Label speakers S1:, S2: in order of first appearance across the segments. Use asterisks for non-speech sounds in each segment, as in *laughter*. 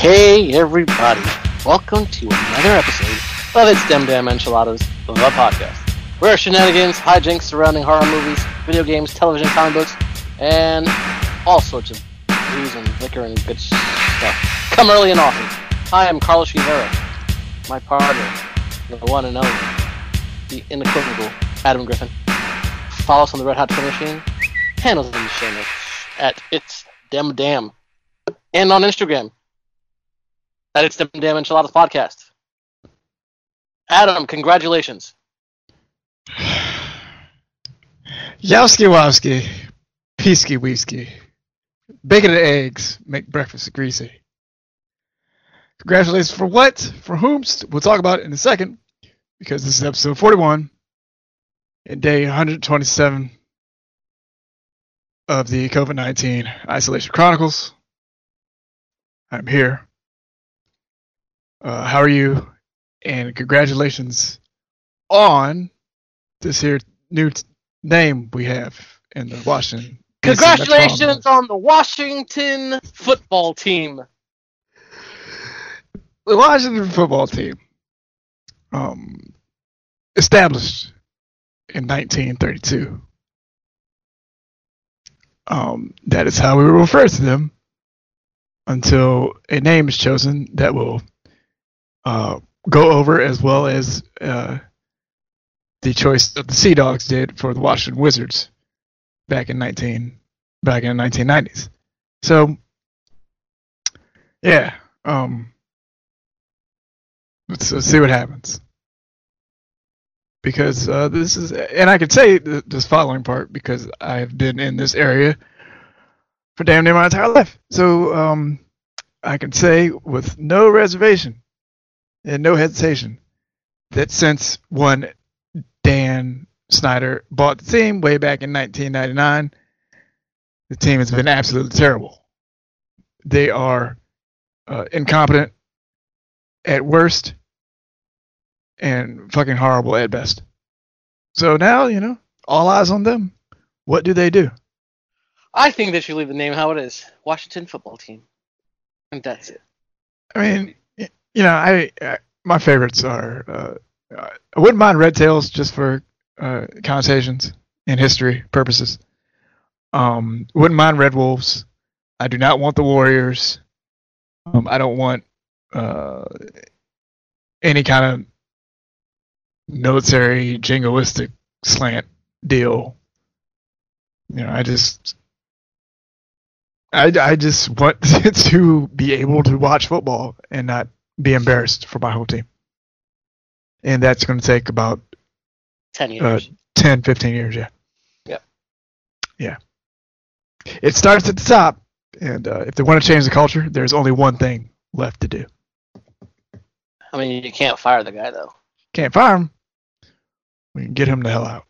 S1: Hey everybody, welcome to another episode of It's Dem Damn Enchiladas, the podcast, where shenanigans, hijinks surrounding horror movies, video games, television, comic books, and all sorts of booze and liquor and good stuff. Come early and often. Hi, I am Carlos Rivera, my partner, the one and only, the inequivocal Adam Griffin. Follow us on the Red Hot Twitter machine, handles in the show at It's Dem Damn, and on Instagram that it's Dem Damn Enchiladas podcast. Adam, congratulations.
S2: Yowski wowski, peasky weesky. Bacon and eggs make breakfast greasy. Congratulations for what? For whom? We'll talk about it in a second because this is episode 41 and day 127 of the COVID 19 Isolation Chronicles. I'm here. Uh, how are you? And congratulations on this here new t- name we have in the Washington.
S1: Congratulations on the Washington football team.
S2: the Washington football team, um, established in 1932. Um, that is how we refer to them until a name is chosen that will uh, go over as well as uh, the choice that the Sea Dogs did for the Washington Wizards back in 19 back in the 1990s. So, yeah, um, let's, let's see what happens. Because uh, this is, and I can say th- this following part because I've been in this area for damn near my entire life. So um, I can say with no reservation and no hesitation that since one Dan Snyder bought the team way back in 1999, the team has been absolutely terrible. They are uh, incompetent at worst and fucking horrible at best. So now, you know, all eyes on them. What do they do?
S1: I think they should leave the name how it is Washington football team. And that's it.
S2: I mean, you know, I, I my favorites are. Uh, I wouldn't mind Red Tails just for uh, connotations and history purposes. Um, wouldn't mind Red Wolves. I do not want the Warriors. Um, I don't want uh, any kind of military jingoistic slant deal. You know, I just I, I just want *laughs* to be able to watch football and not be embarrassed for my whole team. And that's going to take about
S1: 10
S2: uh,
S1: years.
S2: 10, 15 years, yeah.
S1: Yep.
S2: Yeah. It starts at the top, and uh, if they want to change the culture, there's only one thing left to do.
S1: I mean, you can't fire the guy, though.
S2: Can't fire him. We can get him the hell out.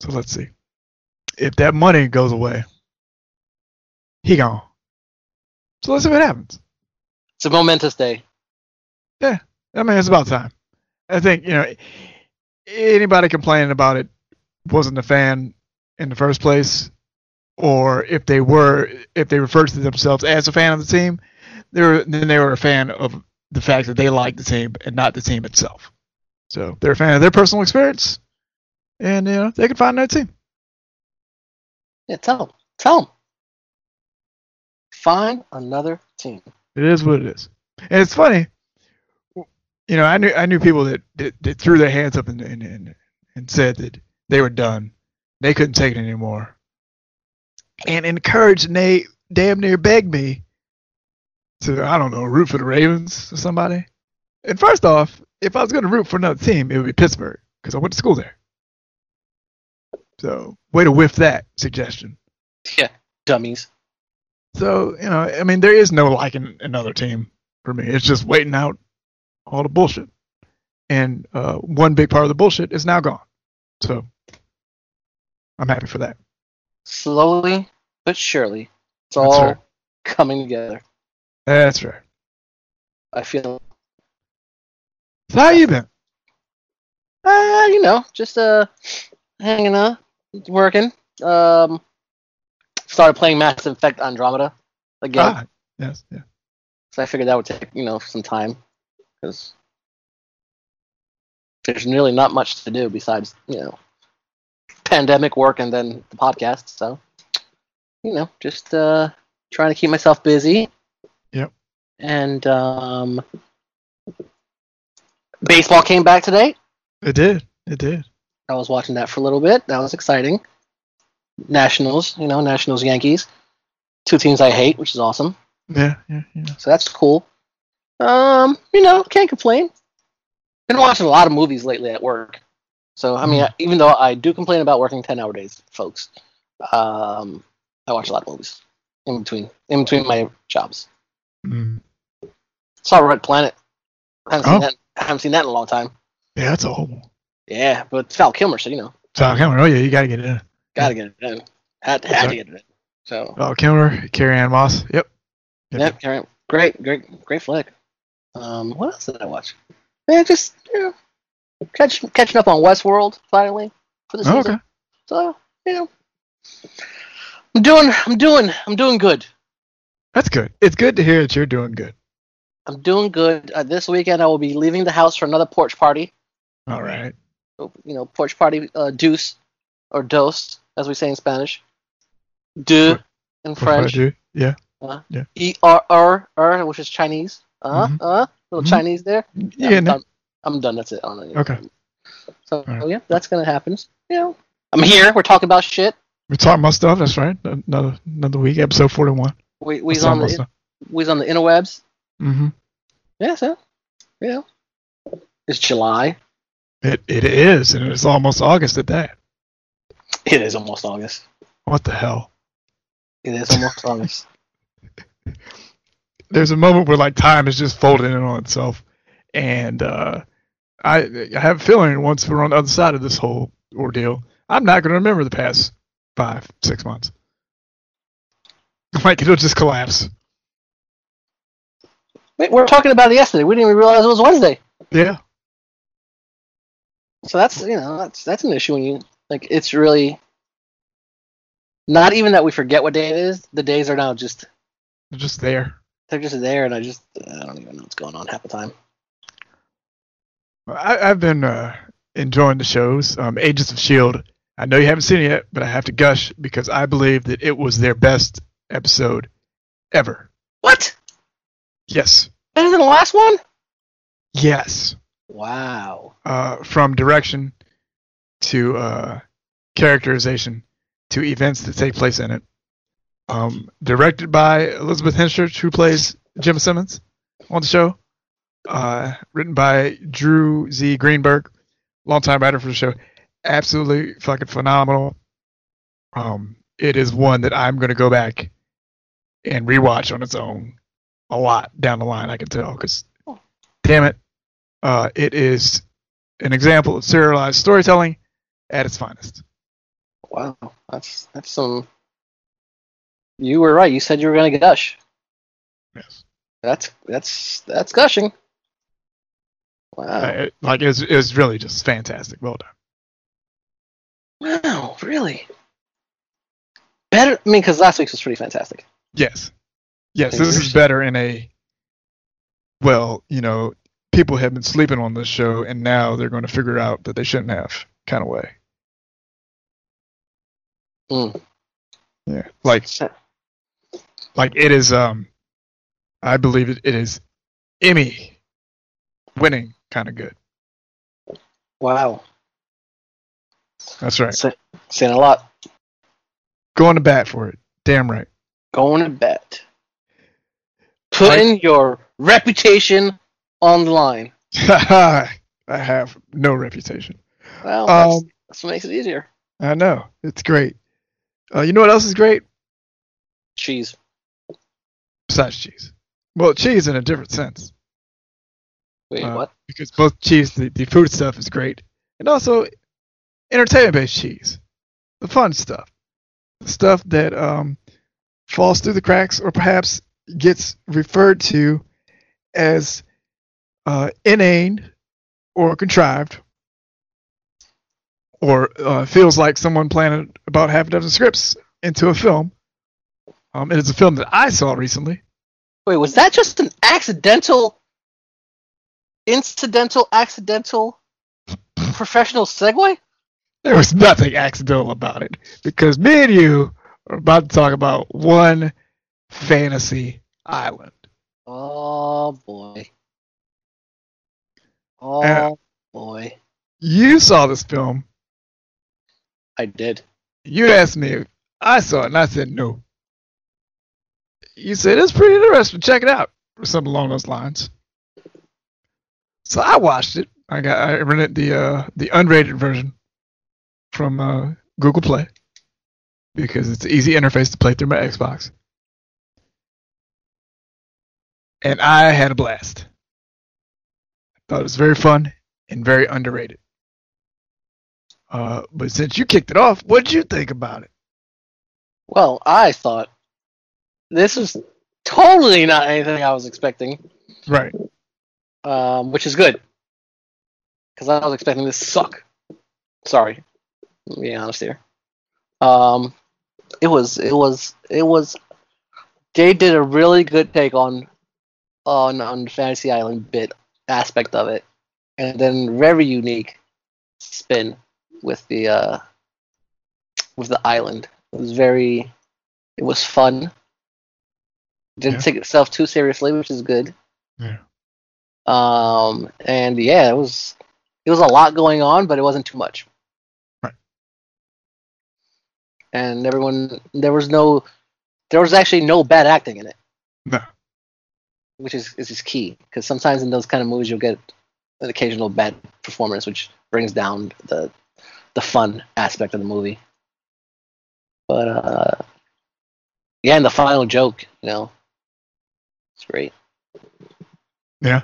S2: So let's see. If that money goes away, he gone. So let's see what happens.
S1: It's a momentous day.
S2: I mean, it's about time. I think you know anybody complaining about it wasn't a fan in the first place, or if they were, if they referred to themselves as a fan of the team, they were then they were a fan of the fact that they liked the team and not the team itself. So they're a fan of their personal experience, and you know they can find their team.
S1: Yeah, tell them, Tell them, Find another team.
S2: It is what it is, and it's funny. You know, I knew I knew people that, that, that threw their hands up and, and and and said that they were done. They couldn't take it anymore, and encouraged and they damn near begged me to I don't know root for the Ravens or somebody. And first off, if I was going to root for another team, it would be Pittsburgh because I went to school there. So way to whiff that suggestion.
S1: Yeah, dummies.
S2: So you know, I mean, there is no liking another team for me. It's just waiting out all the bullshit, and uh, one big part of the bullshit is now gone. So I'm happy for that.
S1: Slowly but surely, it's all
S2: right.
S1: coming together.
S2: That's right.
S1: I feel,
S2: So how you been?
S1: uh, you know, just uh, hanging out, working. Um, started playing Mass Effect Andromeda again.
S2: Ah, yes, yeah.
S1: So I figured that would take, you know, some time because there's really not much to do besides, you know, pandemic work and then the podcast. So, you know, just uh, trying to keep myself busy.
S2: Yep.
S1: And um, baseball came back today.
S2: It did. It did.
S1: I was watching that for a little bit. That was exciting. Nationals, you know, Nationals Yankees. Two teams I hate, which is awesome.
S2: Yeah, yeah, yeah.
S1: So that's cool. Um, you know, can't complain. Been watching a lot of movies lately at work. So I mean,
S2: Mhm.
S1: even though I do complain about working ten hour days, folks, um, I watch a lot of movies in between in between my jobs.
S2: Mm.
S1: Saw Red Planet. Haven't
S2: Oh.
S1: seen that. Haven't seen that in a long time.
S2: Yeah, that's a whole one.
S1: Yeah, but it's Val Kilmer, so you know,
S2: So Kilmer, oh yeah, you gotta get it in.
S1: gotta get it in. Had, had to get it in. So
S2: Oh, Kilmer, Carrie-Anne Moss. Yep. Yep.
S1: Yep, Karen. Great, great, great flick. Um, what else did I watch? Man, just you know, catch, catching up on Westworld finally for the
S2: Oh,
S1: season.
S2: okay.
S1: So you know, I'm doing, I'm doing, I'm doing good.
S2: That's good. It's good to hear that you're doing good.
S1: I'm doing good. Uh, this weekend, I will be leaving the house for another porch party.
S2: All right.
S1: You know, porch party uh, deuce or dos, as we say in Spanish. De in
S2: What do I
S1: French.
S2: do? Yeah.
S1: E R R R, which is Chinese. Uh,
S2: Mhm.
S1: uh, little
S2: Mhm.
S1: Chinese there.
S2: Yeah.
S1: I'm
S2: no.
S1: done. I'm done. That's it. I don't know.
S2: Okay.
S1: So
S2: Alright.
S1: yeah, that's gonna happen. You know, I'm here. We're talking about shit.
S2: We're talking about stuff. That's right. Another another week, episode forty-one.
S1: We we's on the
S2: stuff.
S1: we's on the interwebs.
S2: Mm-hmm.
S1: Yeah, so know, it's July.
S2: It it is, and it's almost August at that.
S1: It is almost August.
S2: What the hell?
S1: It is almost August. *laughs*
S2: There's a moment where like time is just folding in on itself, and uh, I I have a feeling once we're on the other side of this whole ordeal, I'm not going to remember the past five six months. *laughs* Like it'll just collapse.
S1: Wait, we were talking about it yesterday. We didn't even realize it was Wednesday.
S2: Yeah.
S1: So that's you know that's that's an issue when you like it's really not even that we forget what day it is. The days are now just
S2: They're just there.
S1: They're just there, and I just I don't even know what's going on half the time.
S2: I, I've been uh, enjoying the shows. Um, Agents of Shield. I know you haven't seen it yet, but I have to gush because I believe that it was their best episode ever.
S1: What?
S2: Yes.
S1: Better than the last one?
S2: Yes.
S1: Wow.
S2: Uh, from direction to uh, characterization to events that take place in it. Um, directed by Elizabeth Henstridge, who plays Jemma Simmons on the show. Uh, written by Drew Z. Greenberg, longtime writer for the show. Absolutely fucking phenomenal. Um, it is one that I'm going to go back and rewatch on its own a lot down the line. I can tell because, damn it, uh, it is an example of serialized storytelling at its finest.
S1: Wow. That's that's some you were right. You said you were gonna gush.
S2: Yes.
S1: That's that's that's gushing. Wow.
S2: Uh, like it's it's really just fantastic. Well done.
S1: Wow, really? Better I mean because last week's was pretty fantastic.
S2: Yes. Yes, this is better in a well, you know, people have been sleeping on this show and now they're going to figure out that they shouldn't have kind of way.
S1: Mm.
S2: Yeah. Like like it is um I believe it, it is Emmy winning kind of good.
S1: Wow.
S2: That's right.
S1: Say, saying a lot.
S2: Going to bat for it. Damn right.
S1: Going to bet. Putting your reputation on the line. *laughs*
S2: I have no reputation.
S1: Well, that's,
S2: Um,
S1: that's what makes it easier.
S2: I know. It's great. Uh, you know what else is great?
S1: Cheese.
S2: Besides cheese. Well, cheese in a different sense.
S1: Wait,
S2: Uh,
S1: what?
S2: Because both cheese, the, the food stuff is great, and also entertainment-based cheese, the fun stuff, the stuff that um, falls through the cracks, or perhaps gets referred to as uh, inane or contrived, or uh, feels like someone planted about half a dozen scripts into a film. Um, it is a film that I saw recently.
S1: Wait, was that just an accidental, incidental, accidental, professional segue?
S2: There was nothing accidental about it because me and you are about to talk about one fantasy island.
S1: Oh boy. Oh
S2: Uh,
S1: boy.
S2: You saw this film.
S1: I did.
S2: You asked me if I saw it, and I said no. You said it's pretty interesting. Check it out, or something along those lines. So I watched it. I got I rented the uh, the unrated version from uh, Google Play because it's an easy interface to play through my Xbox, and I had a blast. I thought it was very fun and very underrated. Uh, but since you kicked it off, what did you think about it?
S1: Well, I thought this was totally not anything I was expecting,
S2: Right.
S1: um, which is good because I was expecting this to suck. Sorry, let me be honest here. Um, it was, it was, it was. They did a really good take on, on on Fantasy Island bit aspect of it, and then very unique spin with the uh, with the island. It was very, it was fun. Didn't
S2: Yeah.
S1: take itself too seriously, which is good.
S2: Yeah.
S1: Um, and yeah, it was it was a lot going on, but it wasn't too much.
S2: Right.
S1: And everyone, there was no, there was actually no bad acting in it,
S2: No.
S1: which is is is key because sometimes in those kind of movies you'll get an occasional bad performance, which brings down the the fun aspect of the movie. But uh, yeah, and the final joke, you know, it's great.
S2: Yeah.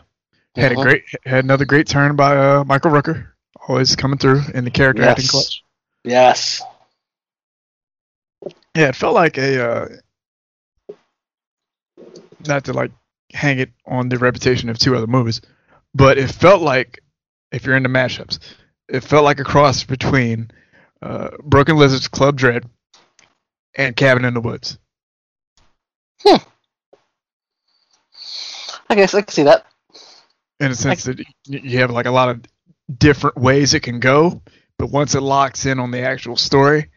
S2: Had a
S1: Mhm.
S2: great had another great turn by uh, Michael Rooker, always coming through in the character acting
S1: Yes.
S2: clutch.
S1: Yes.
S2: Yeah, it felt like a uh, not to like hang it on the reputation of two other movies, but it felt like if you're into mashups, it felt like a cross between uh, Broken Lizard's Club Dread and Cabin in the Woods.
S1: I guess I can see that.
S2: in a sense that you have like a lot of different ways it can go, but once it locks in on the actual story,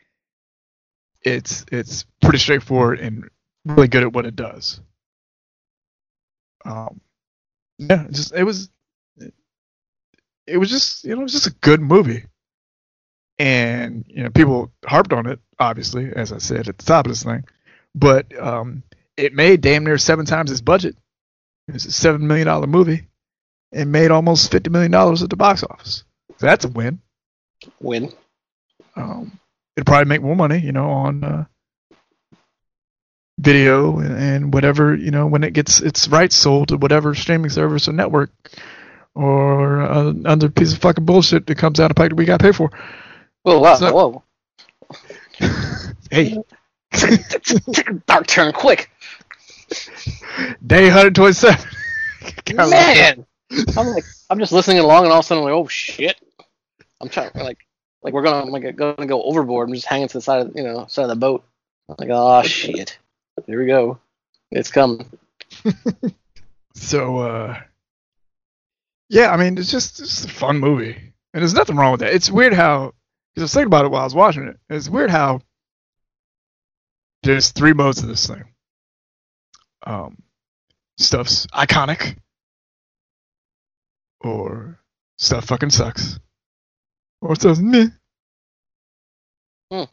S2: it's it's pretty straightforward and really good at what it does. Um, yeah, just it was it, it was just you know it was just a good movie, and you know people harped on it obviously as I said at the top of this thing, but um, it made damn near seven times its budget. It's a seven million dollar movie and made almost fifty million dollars at the box office. So that's a win.
S1: Win.
S2: Um, it'll probably make more money, you know, on uh, video and, and whatever, you know, when it gets its rights sold to whatever streaming service or network or uh, other piece of fucking bullshit that comes out of pipe that we got paid for.
S1: Whoa, wow,
S2: So-
S1: whoa. *laughs*
S2: Hey, *laughs*
S1: dark turn quick.
S2: Day 127. *laughs* Kinda like that.
S1: Man! I'm like, I'm just listening along, and all of a sudden, I'm like, oh shit! I'm trying, like, like we're gonna, like, gonna go overboard. I'm just hanging to the side of, you know, side of the boat. I'm like, oh shit! Here we go. It's coming. *laughs*
S2: So, uh, yeah, I mean, it's just it's a fun movie, and there's nothing wrong with that. It's weird how, because I was thinking about it while I was watching it. It's weird how there's three modes of this thing. Um, stuff's iconic, or stuff fucking sucks, or stuff's meh.
S1: Hmm.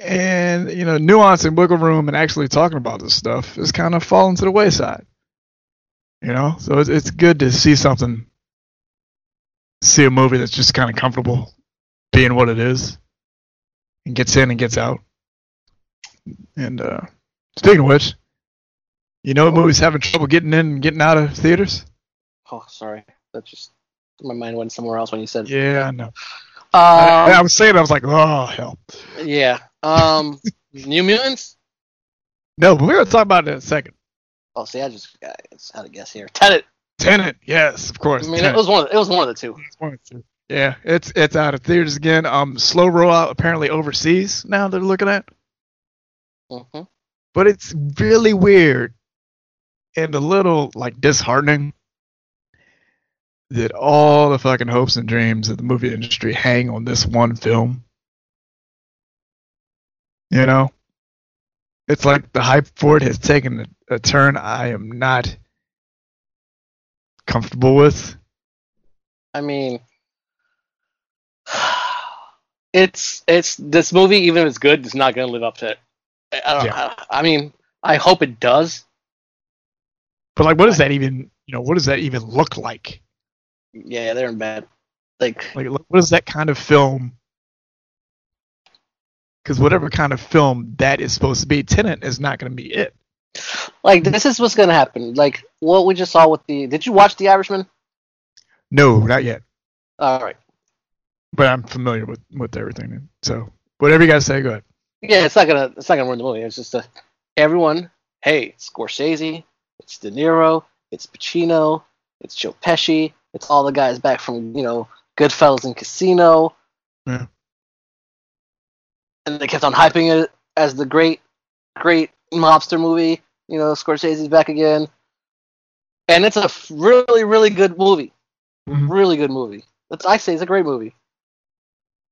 S2: And you know, nuance and wiggle room, and actually talking about this stuff is kind of falling to the wayside. You know, so it's it's good to see something, see a movie that's just kind of comfortable being what it is, and gets in and gets out. And uh, speaking of which, You know, what movies having trouble getting in and getting out of theaters.
S1: Oh, sorry. That just my mind went somewhere else when you said.
S2: Yeah, I know. I, I
S1: Um,
S2: was saying, I was like, oh hell.
S1: yeah. Um, *laughs* New Mutants.
S2: No, but we're gonna talk about it in a second.
S1: Oh, see, I just it's how to guess here. Tenet.
S2: Tenant, yes, of course.
S1: I mean, it was one. Of, it was one of the two.
S2: One or two. Yeah, it's it's out of theaters again. Um, slow rollout apparently overseas now. They're looking at,
S1: Mm-hmm.
S2: but it's really weird and a little like disheartening that all the fucking hopes and dreams of the movie industry hang on this one film. You know, it's like the hype for it has taken a, a turn I am not comfortable with.
S1: I mean, it's it's this movie. Even if it's good, it's not going to live up to it. I.
S2: Yeah.
S1: I, I mean, I hope it does.
S2: But like, what does that even, you know, what does that even look like?
S1: Yeah, they're in bad. Like,
S2: Like, what is that kind of film? Because whatever kind of film that is supposed to be, Tenet is not going to be it.
S1: like this is what's going to happen. Like what we just saw with the. Did you watch The Irishman?
S2: No, not yet.
S1: All right.
S2: But I'm familiar with with everything. So whatever you guys say, go ahead.
S1: Yeah, it's not gonna it's not gonna ruin the movie. It's just a everyone. Hey, Scorsese, it's De Niro, it's Pacino, it's Joe Pesci, it's all the guys back from you know Goodfellas and Casino.
S2: Yeah.
S1: And they kept on hyping it as the great, great mobster movie. You know, Scorsese's back again, and it's a really, really good movie.
S2: Mhm.
S1: Really good movie. That's I say it's a great movie,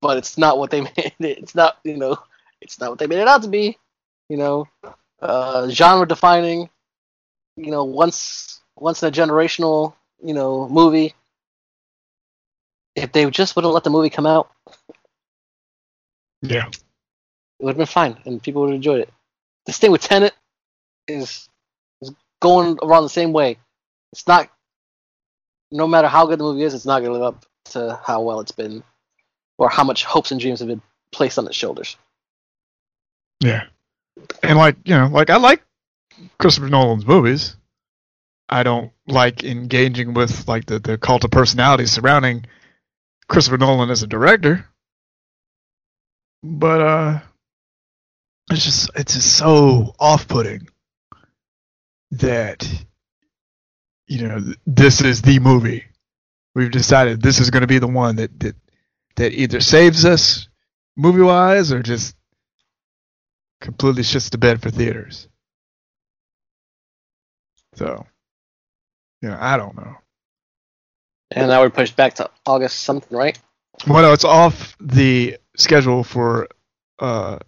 S1: but it's not what they *laughs* made it. It's not you know it's not what they made it out to be. You know, uh, genre defining. You know, once once in a generational you know movie. If they just wouldn't let the movie come out,
S2: Yeah.
S1: it would have been fine, and people would have enjoyed it. This thing with Tenet is is going around the same way. It's not. No matter how good the movie is, it's not going to live up to how well it's been, or how much hopes and dreams have been placed on its shoulders.
S2: Yeah. And like, you know, like I like Christopher Nolan's movies. I don't like engaging with like the, the cult of personality surrounding Christopher Nolan as a director. But uh it's just it's just so off putting that you know this is the movie. We've decided this is gonna be the one that that, that either saves us movie wise or just completely shits the bed for theaters. So, yeah, I don't know.
S1: And now we're pushed back to August something, right?
S2: Well, no, it's off the schedule for uh,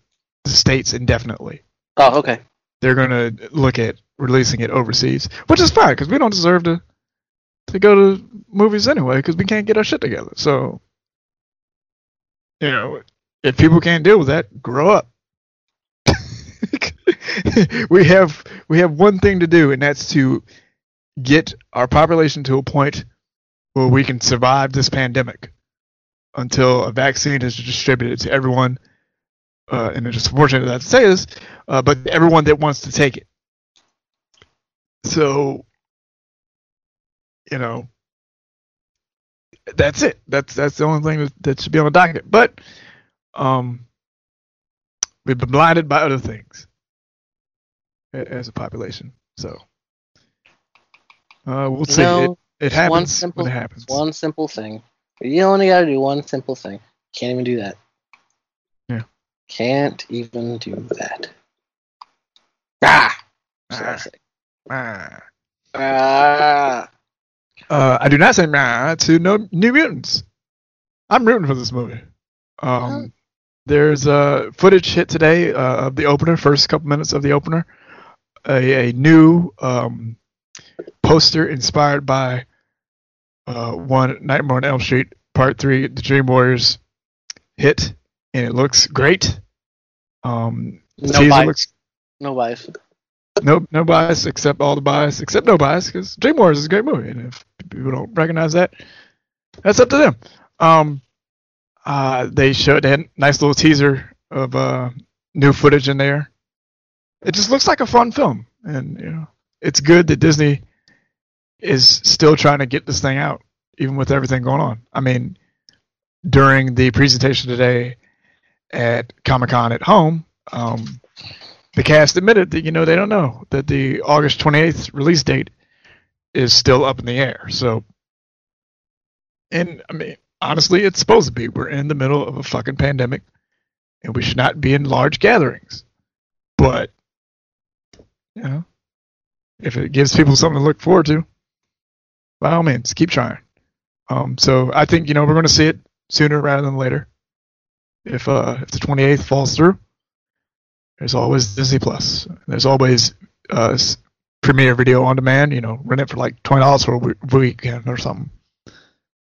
S2: the states indefinitely.
S1: Oh, okay.
S2: They're going to look at releasing it overseas, which is fine because we don't deserve to to go to movies anyway because we can't get our shit together. So, you know, if people can't deal with that, grow up. *laughs* we have we have one thing to do, and that's to get our population to a point where we can survive this pandemic until a vaccine is distributed to everyone. Uh, and it's unfortunate that I to say this, uh, but everyone that wants to take it. So, you know, that's it. That's that's the only thing that, that should be on the docket. But um, we've been blinded by other things as a population. So uh, we'll
S1: You
S2: see.
S1: know,
S2: it, it
S1: it's one
S2: happens
S1: simple,
S2: when it happens.
S1: One simple thing. You only got to do one simple thing. Can't even do that.
S2: Yeah.
S1: Can't even do that. Ah.
S2: Ah. Ah.
S1: Ah.
S2: Uh, I do not say nah to no New Mutants. I'm rooting for this movie. Um, there's uh, footage hit today uh, of the opener, first couple minutes of the opener. A, a new um, poster inspired by uh, one Nightmare on Elm Street Part Three, the Dream Warriors hit, and it looks great. Um,
S1: No bias.
S2: looks
S1: No bias.
S2: no no bias except all the bias except no bias because Dream Warriors is a great movie and if people don't recognize that that's up to them um uh they showed they had a nice little teaser of uh new footage in there it just looks like a fun film and you know it's good that Disney is still trying to get this thing out, even with everything going on. I mean, during the presentation today at Comic Con at home, um, the cast admitted that you know they don't know that the August 28th release date is still up in the air. So, and I mean, honestly, it's supposed to be. We're in the middle of a fucking pandemic, and we should not be in large gatherings. But you know, if it gives people something to look forward to, by all means, keep trying. Um, so I think you know we're going to see it sooner rather than later. If uh, if the 28th falls through, there's always Disney Plus. There's always uh, Premiere Video on demand. You know, rent it for like twenty dollars for a we- weekend or something.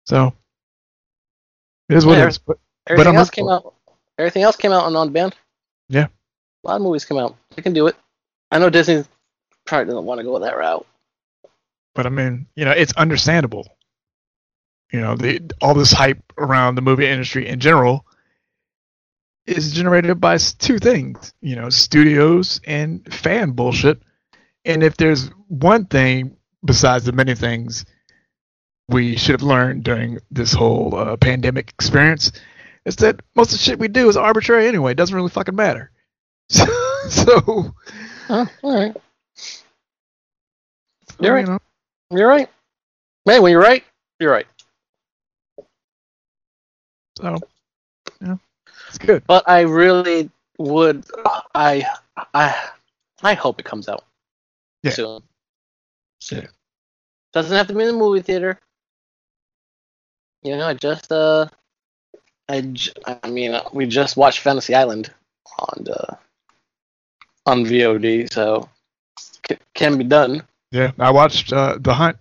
S2: So it is what
S1: Yeah,
S2: it is. But
S1: Everything
S2: I'm
S1: else came out. Everything else came out on on demand.
S2: Yeah.
S1: A lot of movies come out. They can do it. I know Disney probably doesn't want to go that route.
S2: but I mean, you know, it's understandable. You know, the all this hype around the movie industry in general is generated by two things, you know, studios and fan bullshit. And if there's one thing besides the many things we should have learned during this whole uh, pandemic experience, is that most of the shit we do is arbitrary anyway. It doesn't really fucking matter. *laughs* So,
S1: Huh, all right.
S2: so,
S1: You're right.
S2: you know,
S1: You're right. Man, when you're right, you're right.
S2: so, yeah, it's good.
S1: But I really would. I I I hope it comes out
S2: Yeah.
S1: soon. Soon.
S2: Yeah.
S1: Doesn't have to be in the movie theater. You know, I just uh, I j- I mean, uh, we just watched Fantasy Island on uh, on VOD, so c- can be done.
S2: Yeah, I watched uh, The Hunt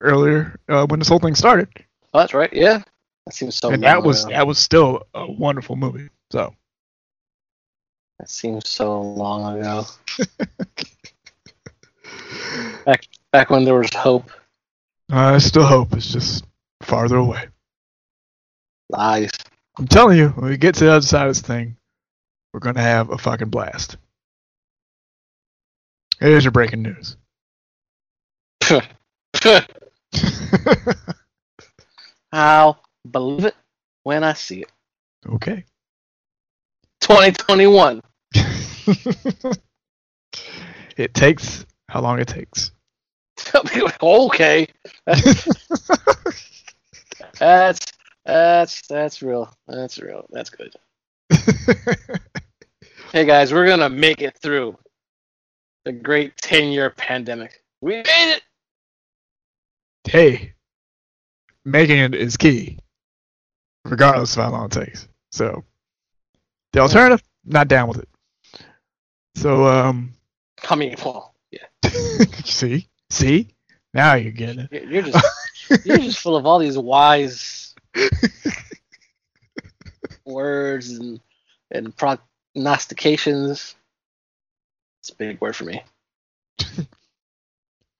S2: earlier uh, when this whole thing started,
S1: Oh, that's right. Yeah, that seems so.
S2: and that was
S1: ago.
S2: that was still a wonderful movie. So
S1: That seems so long ago. *laughs* back back when there was hope.
S2: I still hope it's just farther away.
S1: Lies.
S2: I'm telling you, when we get to the other side of this thing, we're gonna have a fucking blast. Here's your breaking news. *laughs*
S1: I'll believe it when I see it.
S2: okay.
S1: 2021. *laughs*
S2: it takes how long it takes. *laughs*
S1: okay, that's that's that's real. That's real. That's good. Hey guys, we're gonna make it through the great 10-year pandemic. We made it.
S2: hey, making it is key, regardless of how long it takes. So, the alternative, not down with it. So, um,
S1: I mean, well, yeah. *laughs*
S2: see, see, now you're getting it.
S1: You're you're just you're just full of all these wise *laughs* words and and prognostications. It's a big word for me. *laughs*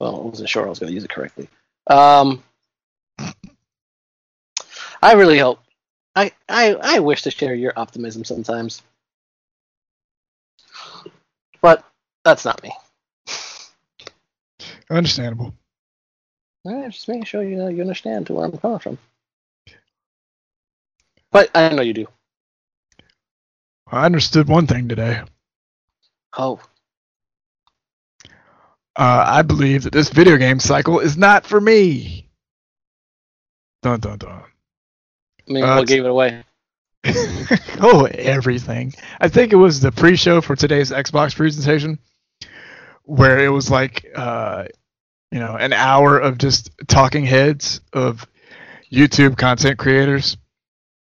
S1: well, I wasn't sure I was going to use it correctly. Um, I really hope. I, I I wish to share your optimism sometimes, but that's not me. *laughs*
S2: Understandable.
S1: All right, just making sure you know you understand to where I'm coming from. But I know you do.
S2: I understood one thing today.
S1: Oh,
S2: Uh, I believe that this video game cycle is not for me. Dun dun dun.
S1: I mean,
S2: Uh,
S1: what gave it away? *laughs*
S2: oh, everything. I think it was the pre-show for today's Xbox presentation, where it was like, uh, you know, an hour of just talking heads of YouTube content creators,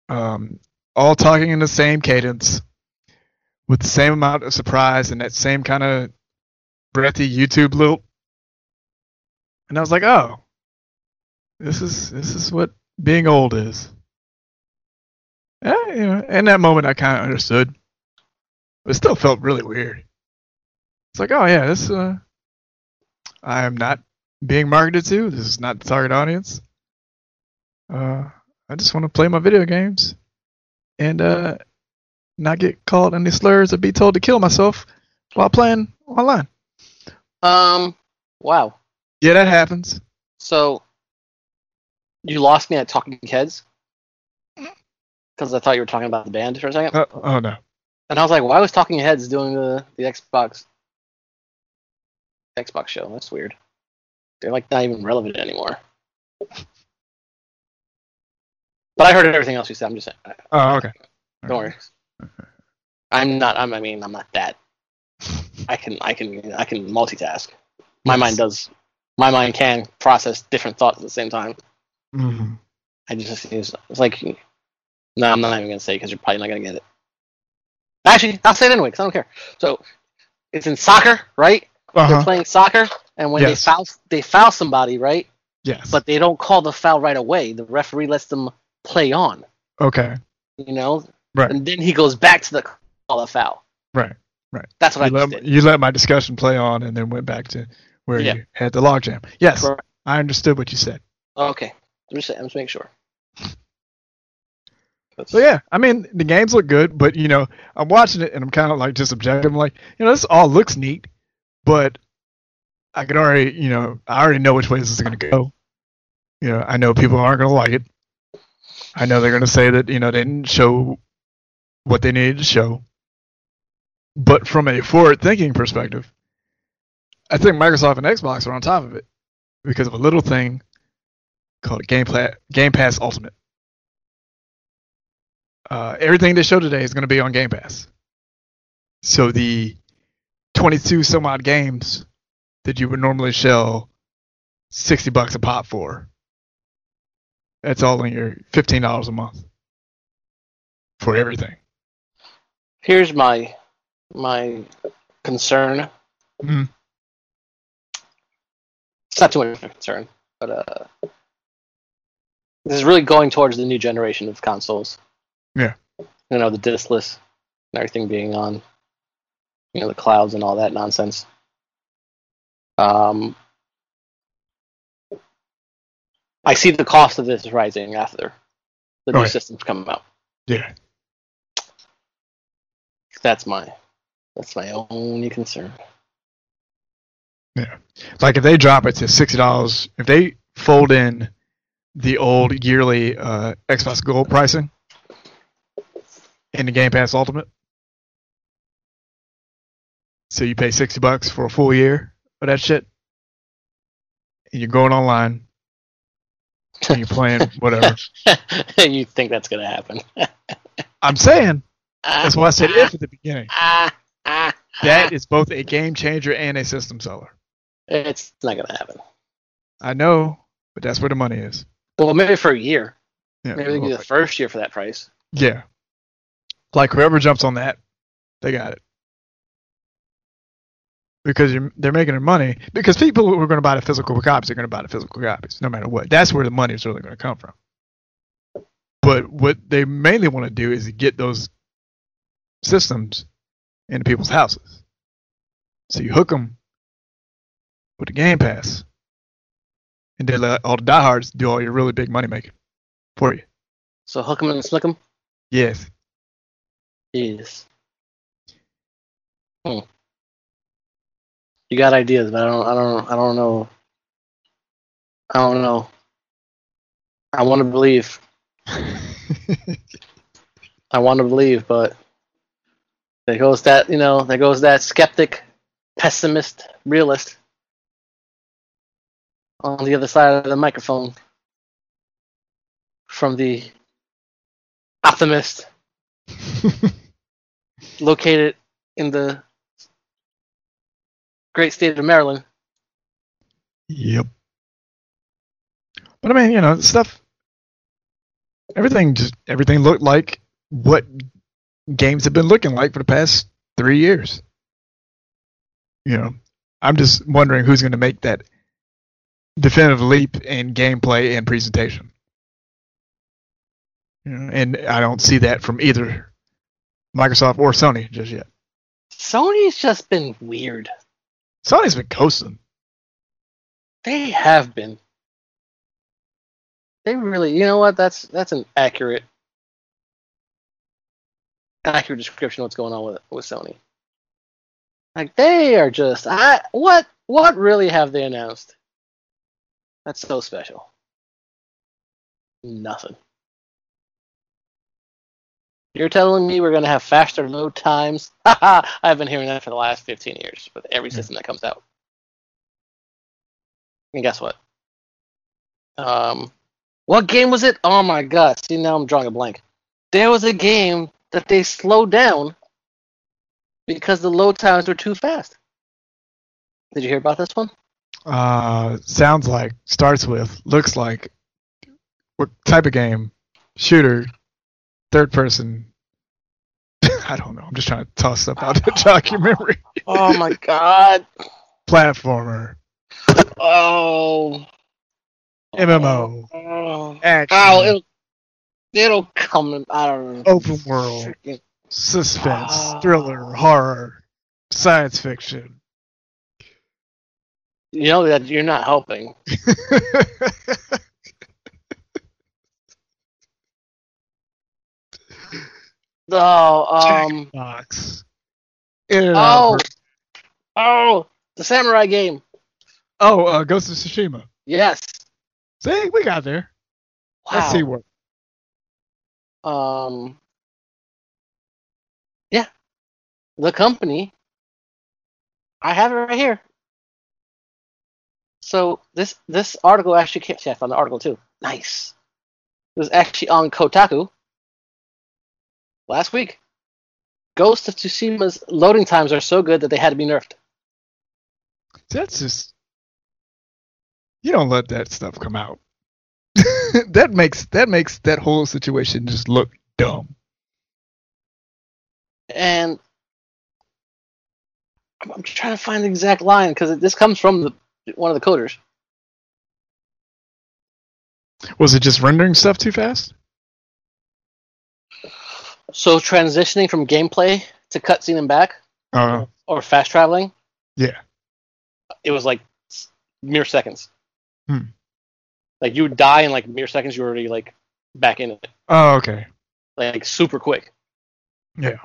S2: um, all talking in the same cadence, with the same amount of surprise and that same kind of breathy YouTube loop. And I was like, oh, this is this is what being old is. Yeah, you know, in that moment, I kind of understood, but it still felt really weird. It's like, oh yeah, this. Uh, I am not being marketed to. This is not the target audience. Uh, I just want to play my video games, and uh, not get called any slurs or be told to kill myself while playing online.
S1: Um, Wow.
S2: Yeah, that happens.
S1: So you lost me at Talking Heads because I thought you were talking about the band for a second,
S2: Uh, oh no.
S1: and I was like, "Why was Talking Heads doing the the Xbox Xbox show? That's weird. They're like not even relevant anymore." But I heard everything else you said. I'm just saying.
S2: Oh, okay.
S1: Don't worry. I'm not. I'm, I mean, I'm not that. I can. I can. I can multitask. My
S2: Yes.
S1: mind does. My mind can process different thoughts at the same time.
S2: hmm
S1: I just it's, it's like no, I'm not even gonna say because you're probably not gonna get it. Actually, I'll say it anyway because I don't care. So it's in soccer, right? They're
S2: Uh-huh.
S1: playing soccer, and when
S2: Yes.
S1: they foul, they foul somebody, right?
S2: Yes.
S1: But they don't call the foul right away. The referee lets them play on,
S2: okay.
S1: you know,
S2: Right.
S1: and then he goes back to the call the foul.
S2: Right.
S1: That's what
S2: You
S1: I just
S2: let,
S1: did.
S2: you let my discussion play on and then went back to where
S1: Yeah.
S2: you had the logjam. Yes.
S1: Correct.
S2: I understood what you said.
S1: Okay, I'm just, I'm just making sure.
S2: So yeah, I mean the games look good, but you know I'm watching it and I'm kind of like just objective. I'm like, you know, this all looks neat, but I can already, you know, I already know which way this is going to go. You know, I know people aren't going to like it. I know they're going to say that you know they didn't show what they needed to show. But from a forward-thinking perspective, I think Microsoft and Xbox are on top of it because of a little thing called Game, Game Pass Ultimate. Uh, everything they show today is going to be on Game Pass. So the 22 some odd games that you would normally shell 60 bucks a pop for, that's all in your $15 a month for everything.
S1: Here's my my concern.
S2: Mhm.
S1: It's not too much of a concern, but uh, this is really going towards the new generation of consoles.
S2: Yeah.
S1: You know, the diskless and everything being on, you know, the clouds and all that nonsense. Um, I see the cost of this rising after the new systems come out.
S2: Yeah.
S1: That's my that's my only concern. Yeah.
S2: Like if they drop it to $60, if they fold in the old yearly uh, Xbox Gold pricing in the Game Pass Ultimate, so you pay 60 bucks for a full year of that shit, and you're going online, and you're playing *laughs* whatever.
S1: And *laughs* you think that's gonna happen?
S2: I'm saying that's why I said if *laughs* at the beginning. *laughs* That is both a game changer and a system seller.
S1: it's not gonna happen.
S2: I know, but that's where the money is.
S1: Well, maybe for a year.
S2: Yeah,
S1: Maybe they do the first year for that price.
S2: yeah. Like whoever jumps on that, they got it. Because you're, they're making their money. Because people who are going to buy the physical copies are going to buy the physical copies, no matter what. That's where the money is really going to come from. But what they mainly want to do is get those systems into people's houses. So you hook them with the Game Pass, and they let all the diehards do all your really big money making for you.
S1: So hook them and slick them.
S2: Yes.
S1: Jeez. Hmm. You got ideas, but I don't. I don't. I don't know. I don't know. I want to believe. *laughs* I want to believe, but there goes that. You know, there goes that skeptic, pessimist, realist on the other side of the microphone from the optimist *laughs* located in the great state of Maryland.
S2: Yep. But I mean, you know, stuff. Everything just everything looked like what games have been looking like for the past three years. You know, I'm just wondering who's going to make that definitive leap in gameplay and presentation. You know, and I don't see that from either Microsoft or Sony just yet.
S1: Sony's just been weird.
S2: Sony's been coasting.
S1: They have been. They really, you know what? That's that's an accurate, accurate description of what's going on with with Sony. Like they are just, I what What really have they announced? That's so special. Nothing. You're telling me we're going to have faster load times? *laughs* Haha, I've been hearing that for the last 15 years with every system that comes out. And guess what? Um, what game was it? Oh my god, see now I'm drawing a blank. There was a game that they slowed down because the load times were too fast. Did you hear about this one?
S2: Uh, sounds like starts with looks like what type of game? Shooter, third person. *laughs* I don't know. I'm just trying to toss stuff out to *laughs* jog your memory. *laughs*
S1: Oh my god.
S2: Platformer,
S1: Oh.
S2: MMO,
S1: Oh.
S2: action,
S1: Oh, it'll, come. I don't know.
S2: open world,
S1: Freaking-
S2: suspense,
S1: Ah.
S2: thriller, horror, science fiction.
S1: You know that you're not helping. *laughs* Oh, um,
S2: Box.
S1: Oh, oh, the samurai game.
S2: Oh, uh, Ghost of Tsushima.
S1: Yes.
S2: See, we got there.
S1: Wow.
S2: Let's see what.
S1: Um, yeah, the company. I have it right here. So this this article actually came. See, I found the article too. Nice. It was actually on Kotaku last week. Ghost of Tsushima's loading times are so good that they had to be nerfed.
S2: That's just. You don't let that stuff come out. *laughs* that makes that makes that whole situation just look dumb.
S1: And I'm, I'm trying to find the exact line because this comes from the, one of the coders.
S2: Was it just rendering stuff too fast?
S1: So transitioning from gameplay to cutscene and back,
S2: Uh,
S1: or fast traveling,
S2: yeah.
S1: it was like mere seconds.
S2: Hmm.
S1: Like you would die in like mere seconds, you're already like back in it,
S2: Oh, okay.
S1: like super quick.
S2: Yeah.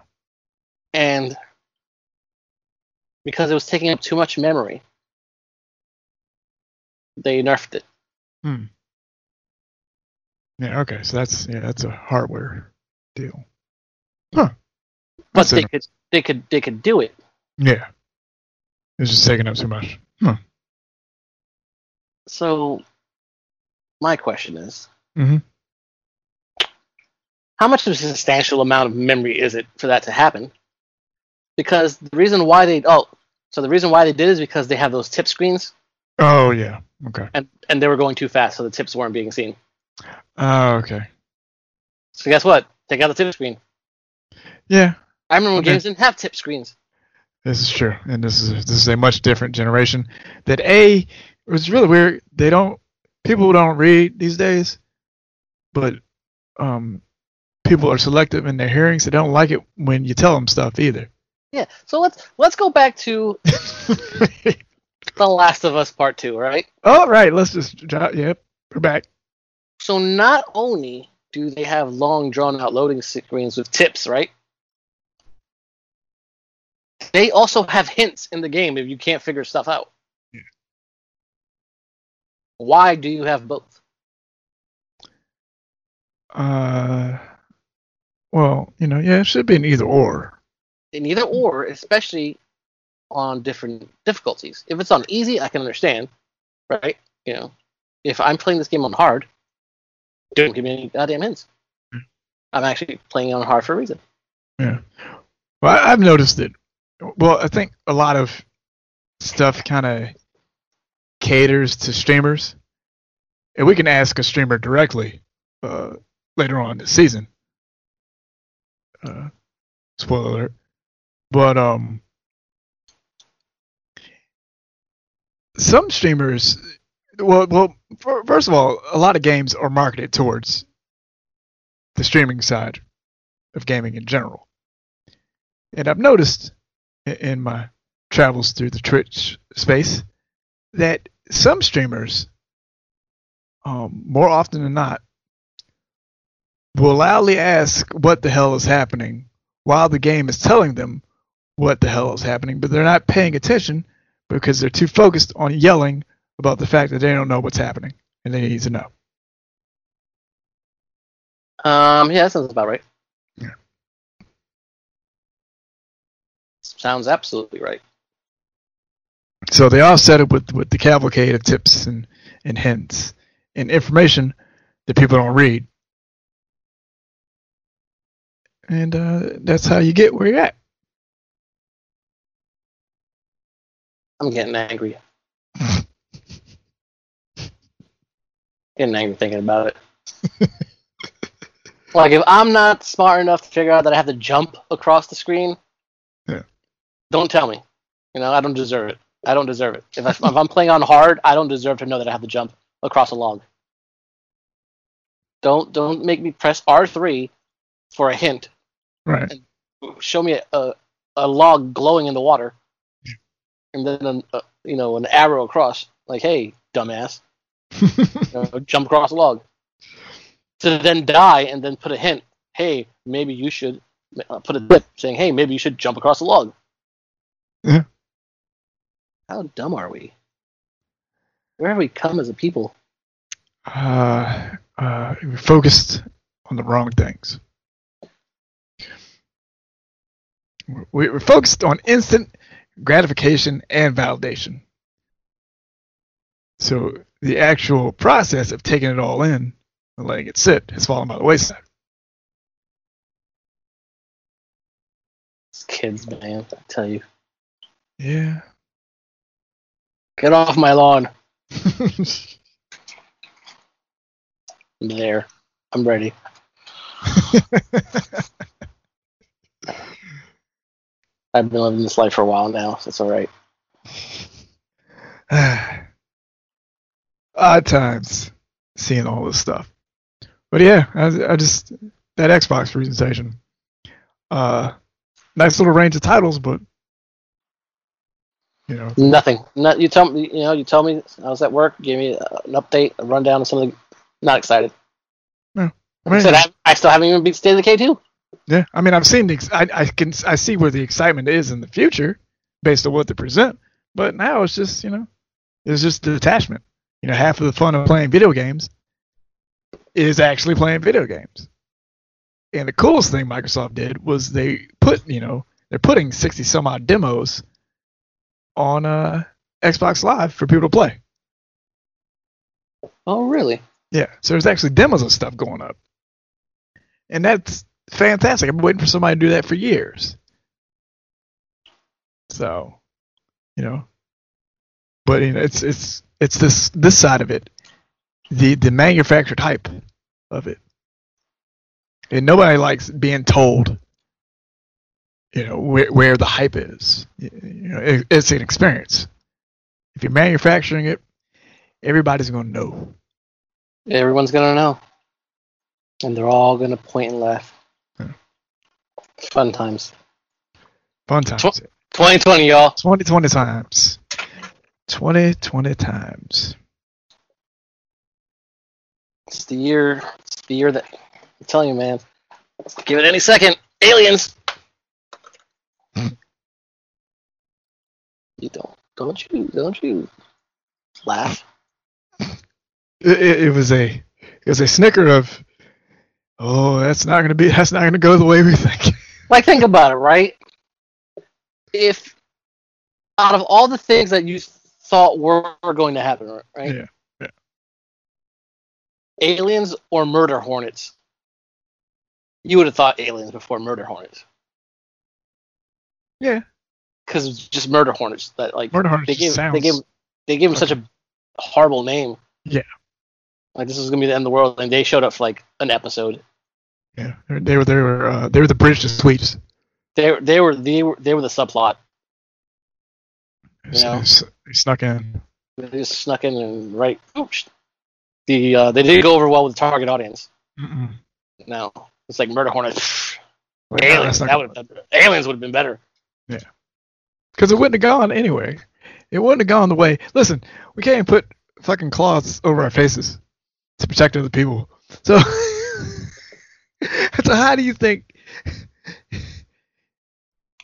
S1: And because it was taking up too much memory, they nerfed it. Hmm.
S2: Yeah. Okay. So that's yeah, that's a hardware deal. Huh.
S1: But
S2: That's
S1: they could they could they could do it.
S2: Yeah. It's just taking up too much. Huh.
S1: So my question is,
S2: Mhm.
S1: how much of a substantial amount of memory is it for that to happen? Because the reason why they oh, so the reason why they did is because they have those tip screens
S2: Oh yeah. Okay.
S1: and and they were going too fast, so the tips weren't being seen.
S2: Oh okay.
S1: So guess what? Take out the tip screen.
S2: Yeah.
S1: I remember when
S2: Okay.
S1: games didn't have tip screens.
S2: This is true, and this is this is a much different generation. That a it's really weird. They don't people don't read these days, but um, people are selective in their hearing, so they don't like it when you tell them stuff either.
S1: Yeah. So let's let's go back to The Last of Us Part Two, right?
S2: All right, let's just jot- yep, we're back.
S1: So not only do they have long drawn out loading screens with tips, right? They also have hints in the game if you can't figure stuff out. Why do you have both?
S2: Uh, well, you know, yeah, it should be an either or.
S1: In either or, especially on different difficulties. If it's on easy, I can understand, right? You know, if I'm playing this game on hard, don't give me any goddamn hints.
S2: Hmm.
S1: I'm actually playing on hard for a reason.
S2: Yeah. Well, I've noticed it. Well, I think a lot of stuff kind of caters to streamers, and we can ask a streamer directly uh, later on this season. Uh, spoiler alert. But um, some streamers, well, well, fir- first of all, a lot of games are marketed towards the streaming side of gaming in general. And I've noticed in my travels through the Twitch space that some streamers, um, more often than not, will loudly ask what the hell is happening while the game is telling them what the hell is happening, but they're not paying attention because they're too focused on yelling about the fact that they don't know what's happening and they need to know.
S1: Um, yeah, that sounds about right.
S2: Yeah.
S1: Sounds absolutely right.
S2: So they offset it with, with the cavalcade of tips and, and hints and information that people don't read. And uh, that's how you get where you're at.
S1: I'm getting angry. *laughs* getting angry thinking about it. *laughs* like if I'm not smart enough to figure out that I have to jump across the screen,
S2: Yeah.
S1: don't tell me. You know, I don't deserve it. I don't deserve it. If, I, if I'm playing on hard, I don't deserve to know that I have to jump across a log. Don't don't make me press R3 for a hint.
S2: Right.
S1: Show me a, a, a log glowing in the water, and then an, uh, you know an arrow across. Like, hey, dumbass, *laughs* you know, jump across a log. To then die and then put a hint. Hey, maybe you should uh, put a tip saying, hey, maybe you should jump across a log.
S2: Yeah.
S1: How dumb are we? Where have we come as a people?
S2: uh, uh, we're focused on the wrong things. We- We're focused on instant gratification and validation. So the actual process of taking it all in and letting it sit has fallen by the wayside.
S1: It's kids, man. I tell you,
S2: Yeah.
S1: Get off my lawn. *laughs* There. I'm ready. *laughs* I've been living this life for a while now, so it's all right. *sighs*
S2: Odd times seeing all this stuff. But yeah, I, I just that Xbox presentation. Uh, nice little range of titles, but you know,
S1: Nothing. Not, you tell me. You know. You tell me. I was at work. Gave me an update, a rundown of something. Not excited.
S2: I
S1: I
S2: mean,
S1: said I, I still haven't even beat State of Decay two.
S2: yeah, I mean, I've seen the, I, I can, I see where the excitement is in the future based on what they present, but now it's just, you know, it's just detachment. You know, half of the fun of playing video games is actually playing video games. And the coolest thing Microsoft did was they put, you know, they're putting 60 some odd demos on uh, Xbox Live for people to play.
S1: Oh, really?
S2: Yeah, so there's actually demos of stuff going up, and that's fantastic. I've been waiting for somebody to do that for years. So, you know, but you know, it's it's it's this this side of it, the the manufactured hype of it, and nobody likes being told, you know, where where the hype is. You know, it, it's an experience. If you're manufacturing it, everybody's going to know.
S1: Everyone's gonna know, and they're all gonna point and laugh.
S2: Yeah.
S1: Fun times.
S2: Fun times.
S1: Tw- 2020, y'all.
S2: 2020 times. 2020 times.
S1: It's the year. It's the year that I'm telling you, man. Give it any second. Aliens. You don't. Don't you? Don't you laugh?
S2: It, it, it was a it was a snicker of oh that's not gonna be that's not gonna go the way we think. *laughs*
S1: Like, think about it, right? If out of all the things that you thought were going to happen, right?
S2: Yeah, yeah.
S1: Aliens or murder hornets? You would have thought aliens before murder hornets.
S2: Yeah.
S1: Because just murder hornets that like
S2: Murder Hornets
S1: they gave
S2: sounds
S1: they gave they gave him such a horrible name.
S2: Yeah.
S1: Like this was gonna be the end of the world, and they showed up for like an episode.
S2: yeah. They were they were uh, they were the bridge to sweeps.
S1: They they were they were they were the subplot. Yeah.
S2: They, they snuck in.
S1: They just snuck in and right. Oops. The uh, they didn't go over well with the target audience.
S2: Mm-mm.
S1: No, it's like murder hornets.
S2: No,
S1: aliens.
S2: not
S1: That would aliens would have been better.
S2: Because it wouldn't have gone anyway. It wouldn't have gone the way. Listen, we can't put fucking cloths over our faces to protect other people. So, *laughs* so how do you think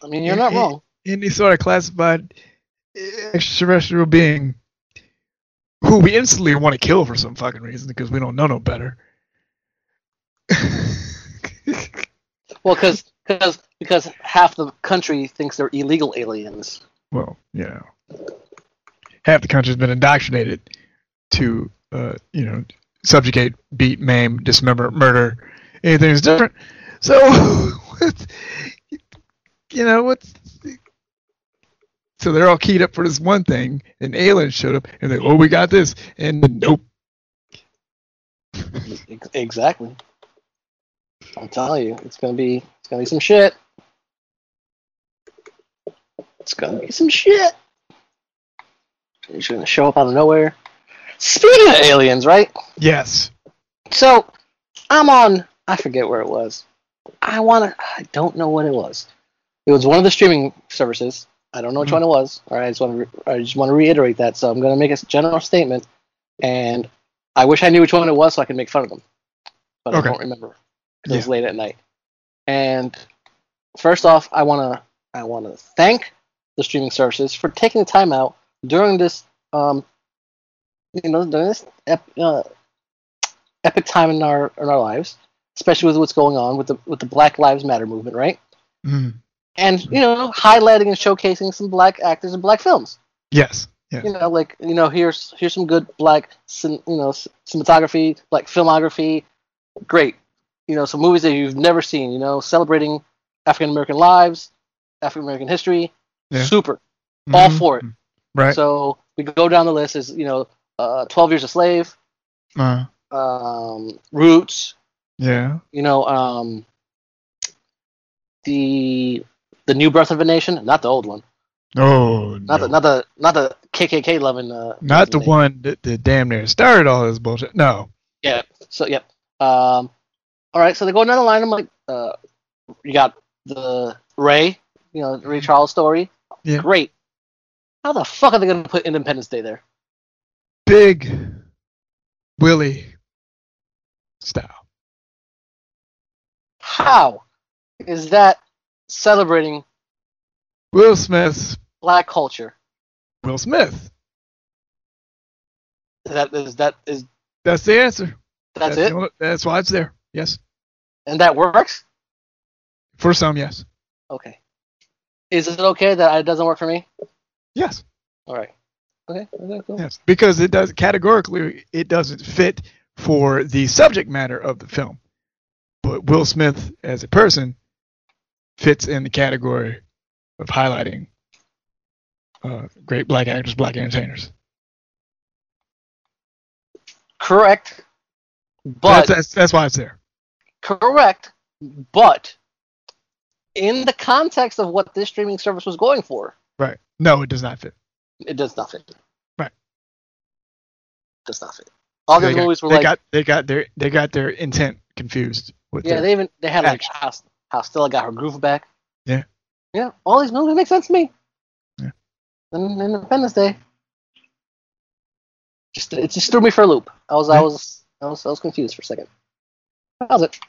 S1: I mean, you're not
S2: Yeah,
S1: wrong.
S2: any sort of classified extraterrestrial being who we instantly want to kill for some fucking reason because we don't know no better. *laughs*
S1: Well, because because because half the country thinks they're illegal aliens.
S2: well, you know, half the country's been indoctrinated to, uh, you know, subjugate, beat, maim, dismember, murder, anything is different. So, *laughs* what, you know, what's so they're all keyed up for this one thing, and aliens showed up, and they, oh, we got this, and nope.
S1: Exactly. I'm telling you, it's gonna be it's gonna be some shit. It's gonna be some shit. It's gonna show up out of nowhere. Speaking of aliens, right?
S2: Yes.
S1: So I'm on I forget where it was. I wanna I don't know what it was. It was one of the streaming services. I don't know which
S2: Mhm.
S1: one it was. All right, I just want to I just want to reiterate that. So I'm gonna make a general statement, and I wish I knew which one it was so I could make fun of them, but
S2: Okay.
S1: I don't remember because it was late at night. And first off, I wanna I wanna thank the streaming services for taking the time out during this um you know during this ep- uh, epic time in our in our lives, especially with what's going on with the with the Black Lives Matter movement, right?
S2: Mm.
S1: And you know, highlighting and showcasing some black actors and black films.
S2: Yes. Yes.
S1: You know, like you know, here's here's some good black you know cinematography, like filmography, great. You know, some movies that you've never seen. You know, celebrating African American lives, African American history.
S2: Yeah.
S1: Super, all
S2: Mhm.
S1: for it.
S2: Right.
S1: So we go down the list as you know, uh, Twelve Years a Slave,
S2: uh,
S1: um, Roots,
S2: yeah.
S1: you know, um, the the New Birth of a Nation, not the old one,
S2: Oh,
S1: not
S2: no.
S1: the not the not the KKK loving. Uh,
S2: Not the
S1: nation.
S2: one that, that damn near started all this bullshit. No.
S1: Yeah. So yep. Um, all right. So they go down the line. I'm like, uh, you got the Ray, you know, the Ray Charles story.
S2: Yeah.
S1: Great. How the fuck are they gonna put Independence Day there?
S2: Big Willie style.
S1: How is that celebrating
S2: Will Smith.
S1: black culture?
S2: Will Smith.
S1: That is that is
S2: That's the answer.
S1: that's
S2: the
S1: it?
S2: only- that's why it's there. Yes.
S1: And that works?
S2: For some, yes.
S1: Okay. Is it okay that it doesn't work for me?
S2: Yes.
S1: All right. Okay. Cool.
S2: Yes. Because it does categorically it doesn't fit for the subject matter of the film. But Will Smith as a person fits in the category of highlighting uh, great black actors, black entertainers.
S1: Correct.
S2: That's,
S1: But
S2: that's that's why it's there.
S1: Correct. But in the context of what this streaming service was going for,
S2: Right. No, it does not fit.
S1: it does not fit.
S2: Right.
S1: Does not fit. All
S2: got,
S1: movies were
S2: they
S1: like,
S2: got they got their they got their intent confused with
S1: yeah, they even they had like
S2: Action.
S1: how how Stella got her groove back.
S2: Yeah.
S1: Yeah. All these movies make sense to me.
S2: Yeah.
S1: And Independence Day. Just it just threw me for a loop. I was I was I was I was confused for a second. How's it?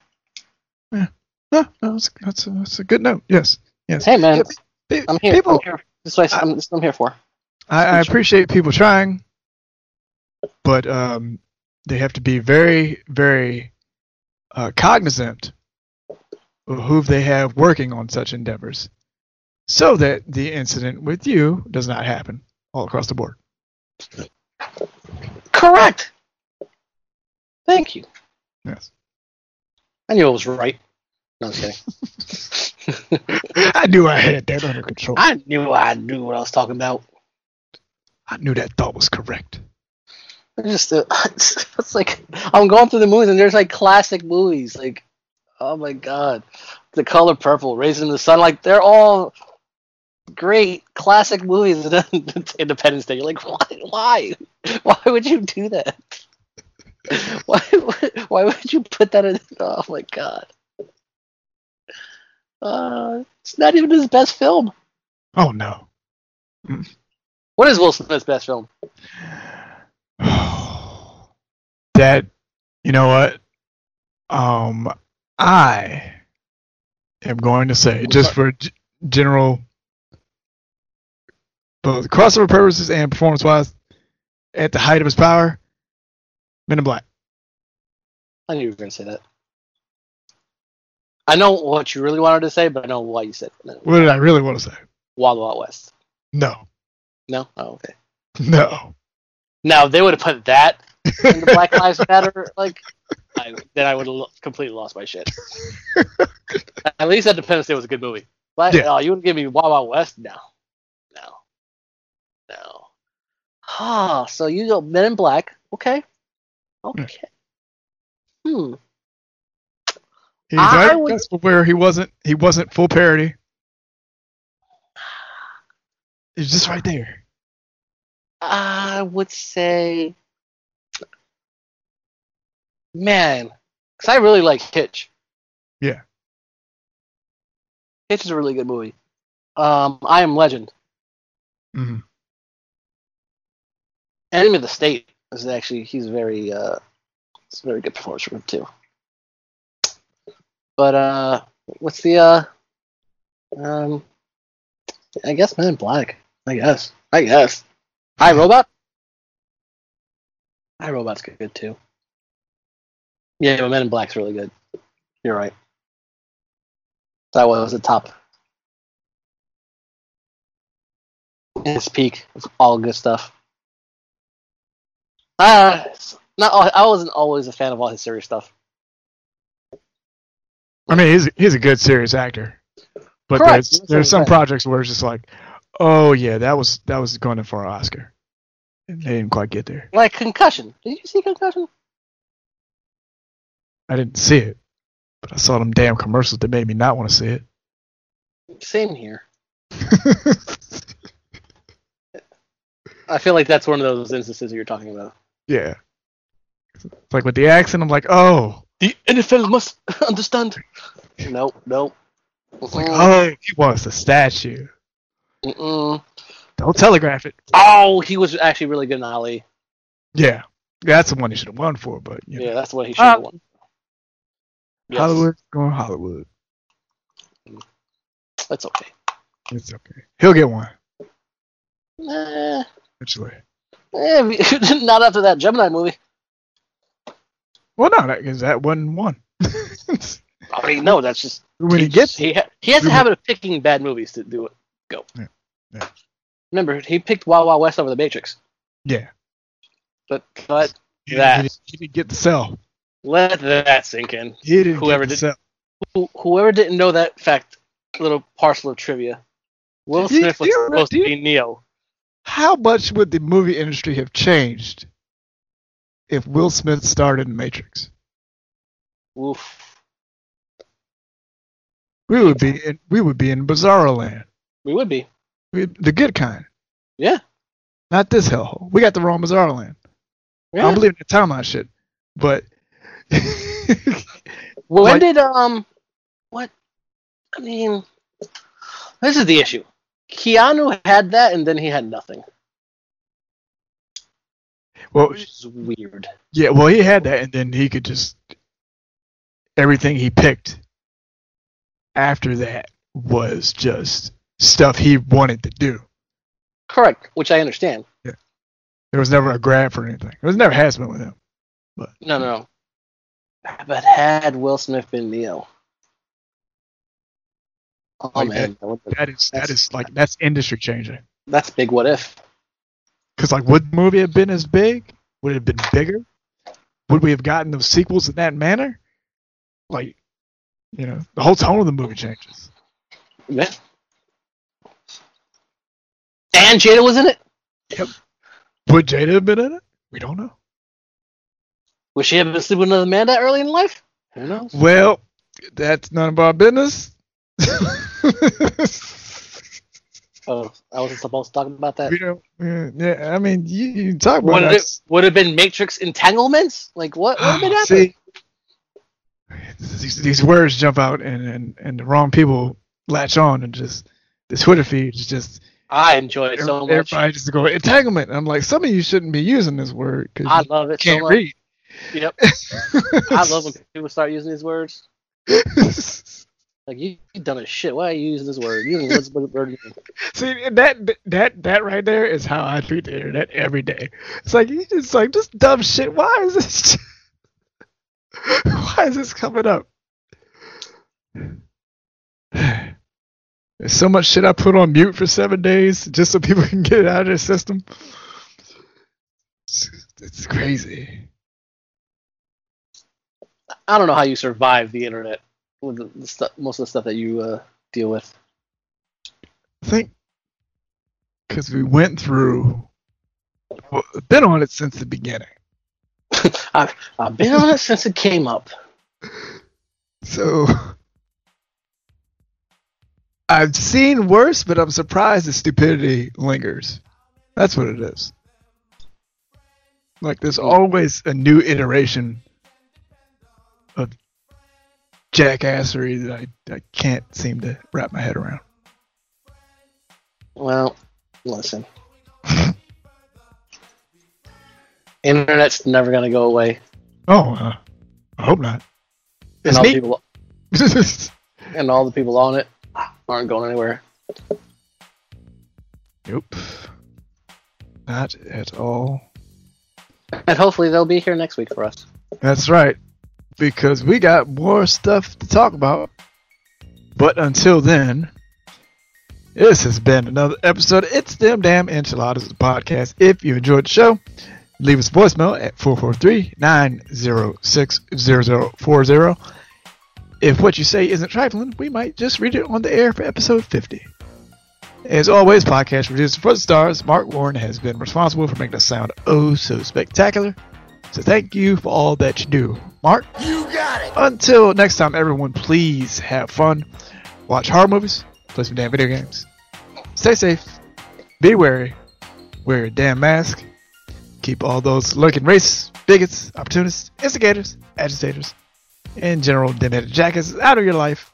S2: Huh, that's, that's, a, that's a good note. Yes. Yes.
S1: Hey man,
S2: Pe-
S1: I'm here.
S2: People,
S1: I'm here. This is what I- I'm, this I'm here for.
S2: I, I appreciate people trying, but um, they have to be very, very uh, cognizant of who they have working on such endeavors, so that the incident with you does not happen all across the board.
S1: Correct. Thank you.
S2: Yes.
S1: I knew I was right. No, I'm kidding. *laughs*
S2: I knew I had that under control. I,
S1: I knew I knew what I was talking about.
S2: I knew that thought was correct.
S1: I just uh, *laughs* it's like I'm going through the movies and there's like classic movies like oh my god, The Color Purple, Raisin in the Sun, like they're all great classic movies. And *laughs* then Independence Day, you're like why why why would you do that? *laughs* Why would- why would you put that in? Oh my god. Uh, it's not even his best film.
S2: Oh no.
S1: What is Will Smith's best film? *sighs*
S2: that you know what um i am going to say just for g- general both crossover purposes and performance wise, at the height of his power, Men in Black.
S1: I knew you were going to say that. I know what you really wanted to say, but I know why you said it.
S2: What did I really want to say?
S1: Wild Wild West.
S2: No,
S1: No? Oh, okay. *laughs*
S2: no.
S1: Now, if they would have put that in the *laughs* Black Lives Matter, like, I, then I would have lo- completely lost my shit. *laughs* At least that Independence Day was a good movie. But
S2: Yeah.
S1: oh, you wouldn't give me Wild Wild West? No. No. No. Ah, *sighs* so you go Men in Black. Okay. Okay. Hmm.
S2: He's
S1: I would-
S2: where he wasn't. He wasn't full parody. It's just right there.
S1: I would say, man, because I really like Hitch.
S2: Yeah.
S1: Hitch is a really good movie. Um, I Am Legend.
S2: Mhm.
S1: Enemy of the State is actually he's very uh, it's a very good performance from him too. But uh, what's the uh, um, I guess Men in Black. I guess. I guess. I, Robot. I, Robot's good, too. Yeah, but Men in Black's really good. You're right. That was the top. His peak of all good stuff. Uh, not I wasn't always a fan of all his serious stuff.
S2: I mean, he's he's a good serious actor, but
S1: Correct.
S2: there's there's some projects where it's just like, oh yeah, that was that was going in for an Oscar, and they didn't quite get there.
S1: Like Concussion. Did you see Concussion?
S2: I didn't see it, but I saw them damn commercials that made me not want to see it.
S1: Same here. *laughs* I feel like that's one of those instances you're talking about.
S2: Yeah, it's like with the accent, I'm like, oh,
S1: The NFL must *laughs* understand. no, nope.
S2: it's like oh, he wants a statue.
S1: Mm-mm.
S2: Don't telegraph it.
S1: Oh, he was actually really good in Ali.
S2: Yeah, that's the one he should have won for, but you know,
S1: Yeah, that's what he should have
S2: Ah.
S1: won. Yes,
S2: Hollywood going Hollywood.
S1: That's okay.
S2: It's okay. He'll get one
S1: Eh,
S2: eventually.
S1: Eh, *laughs* not after that Gemini movie.
S2: Well, no, that because that wasn't one.
S1: I mean, no, that's just
S2: when he
S1: just-
S2: gets
S1: he ha- he has a habit of picking bad movies to do it. Go.
S2: Yeah, yeah.
S1: Remember, he picked Wild Wild West over The Matrix,
S2: yeah,
S1: but but
S2: he,
S1: That.
S2: he, he didn't get the sell.
S1: let that sink in.
S2: He didn't
S1: Whoever
S2: get the
S1: did-
S2: sell.
S1: Who, whoever didn't know that fact, little parcel of trivia. Will Smith was supposed to be Neo.
S2: How much would the movie industry have changed if Will Smith starred in Matrix?
S1: Oof.
S2: We would be in, we would be in Bizarro land,
S1: We would be.
S2: we, the good kind,
S1: Yeah.
S2: not this hellhole. We got the wrong Bizarro land. I don't believe in the timeline shit, but *laughs*
S1: when
S2: like-
S1: did um what I mean this is the issue. Keanu had that and then he had nothing.
S2: well,
S1: Which is weird.
S2: Yeah, well, he had that, and then he could just everything he picked after that was just stuff he wanted to do.
S1: Correct, which I understand.
S2: Yeah, there was never a grab for anything. It was never has been with him.
S1: But no, no. But had Will Smith been Neo? Oh
S2: Like
S1: man, that
S2: that is that is like that's industry changing.
S1: that's big. What if?
S2: Because like, would the movie have been as big? Would it have been bigger? Would we have gotten those sequels in that manner? Like, you know, the whole tone of the movie changes.
S1: Yeah. And Jada was in it. Yep.
S2: Would Jada have been in it? We don't know.
S1: Would she have been sleeping with another man that early in life? Who knows?
S2: Well, that's none of our business. *laughs*
S1: Oh, I wasn't supposed to talk about that.
S2: we don't. uh, Yeah, I mean, you, you talk about
S1: Would it would have been Matrix entanglements? Like what? What would have been
S2: See,
S1: happening?
S2: these, these words jump out, and, and and the wrong people latch on, and just the Twitter feed is just
S1: I enjoy it so much.
S2: everybody just go entanglement. I'm like, some of you shouldn't be using this word because
S1: I
S2: you
S1: love it
S2: can't
S1: much.
S2: read.
S1: Yep. *laughs* I love when people start using these words. *laughs* Like you, you done a shit. Why are you using this word? You what's word. *laughs*
S2: See that that that right there is how I treat the internet every day. It's like you just like just dumb shit. Why is this? *laughs* Why is this coming up? There's so much shit I put on mute for seven days just so people *laughs* can get it out of their system. It's, it's crazy.
S1: I don't know how you survive the internet with the, the stuff, most of the stuff that you uh, deal with.
S2: I think because we went through, well, been on it since the beginning. *laughs*
S1: I've I've been on it since it came up.
S2: So I've seen worse, but I'm surprised the stupidity lingers. That's what it is. Like there's always a new iteration jackassery that I, I can't seem to wrap my head around.
S1: Well, listen. Internet's never gonna go away,
S2: Oh, uh, I hope not.
S1: and all people *laughs* and all the people on it aren't going anywhere.
S2: nope. Not at all.
S1: And hopefully they'll be here next week for us.
S2: That's right. Because we got more stuff to talk about. But until then, this has been another episode. It's Them Damn Enchiladas podcast. If you enjoyed the show, leave us a voicemail at 443-906-0040. If what you say isn't trifling, we might just read it on the air for episode 50. As always, podcast producer for the stars, Mark Warren has been responsible for making us sound oh so spectacular. So thank you for all that you do, Mark. You got it. Until next time, everyone, please have fun, watch horror movies, play some damn video games, stay safe, be wary, wear a damn mask, keep all those lurking racists, bigots, opportunists, instigators, agitators, and general dim-headed jackasses out of your life.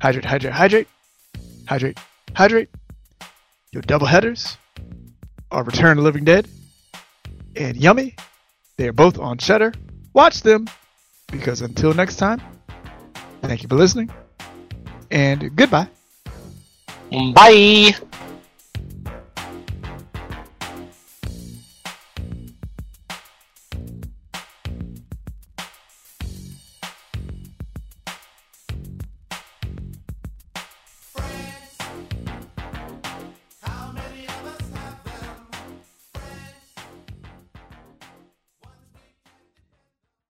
S2: Hydrate, hydrate, hydrate, hydrate, hydrate. Your double headers are Return of the Living Dead and Yummy. They are both on Shudder. Watch them because until next time, thank you for listening and goodbye.
S1: Bye.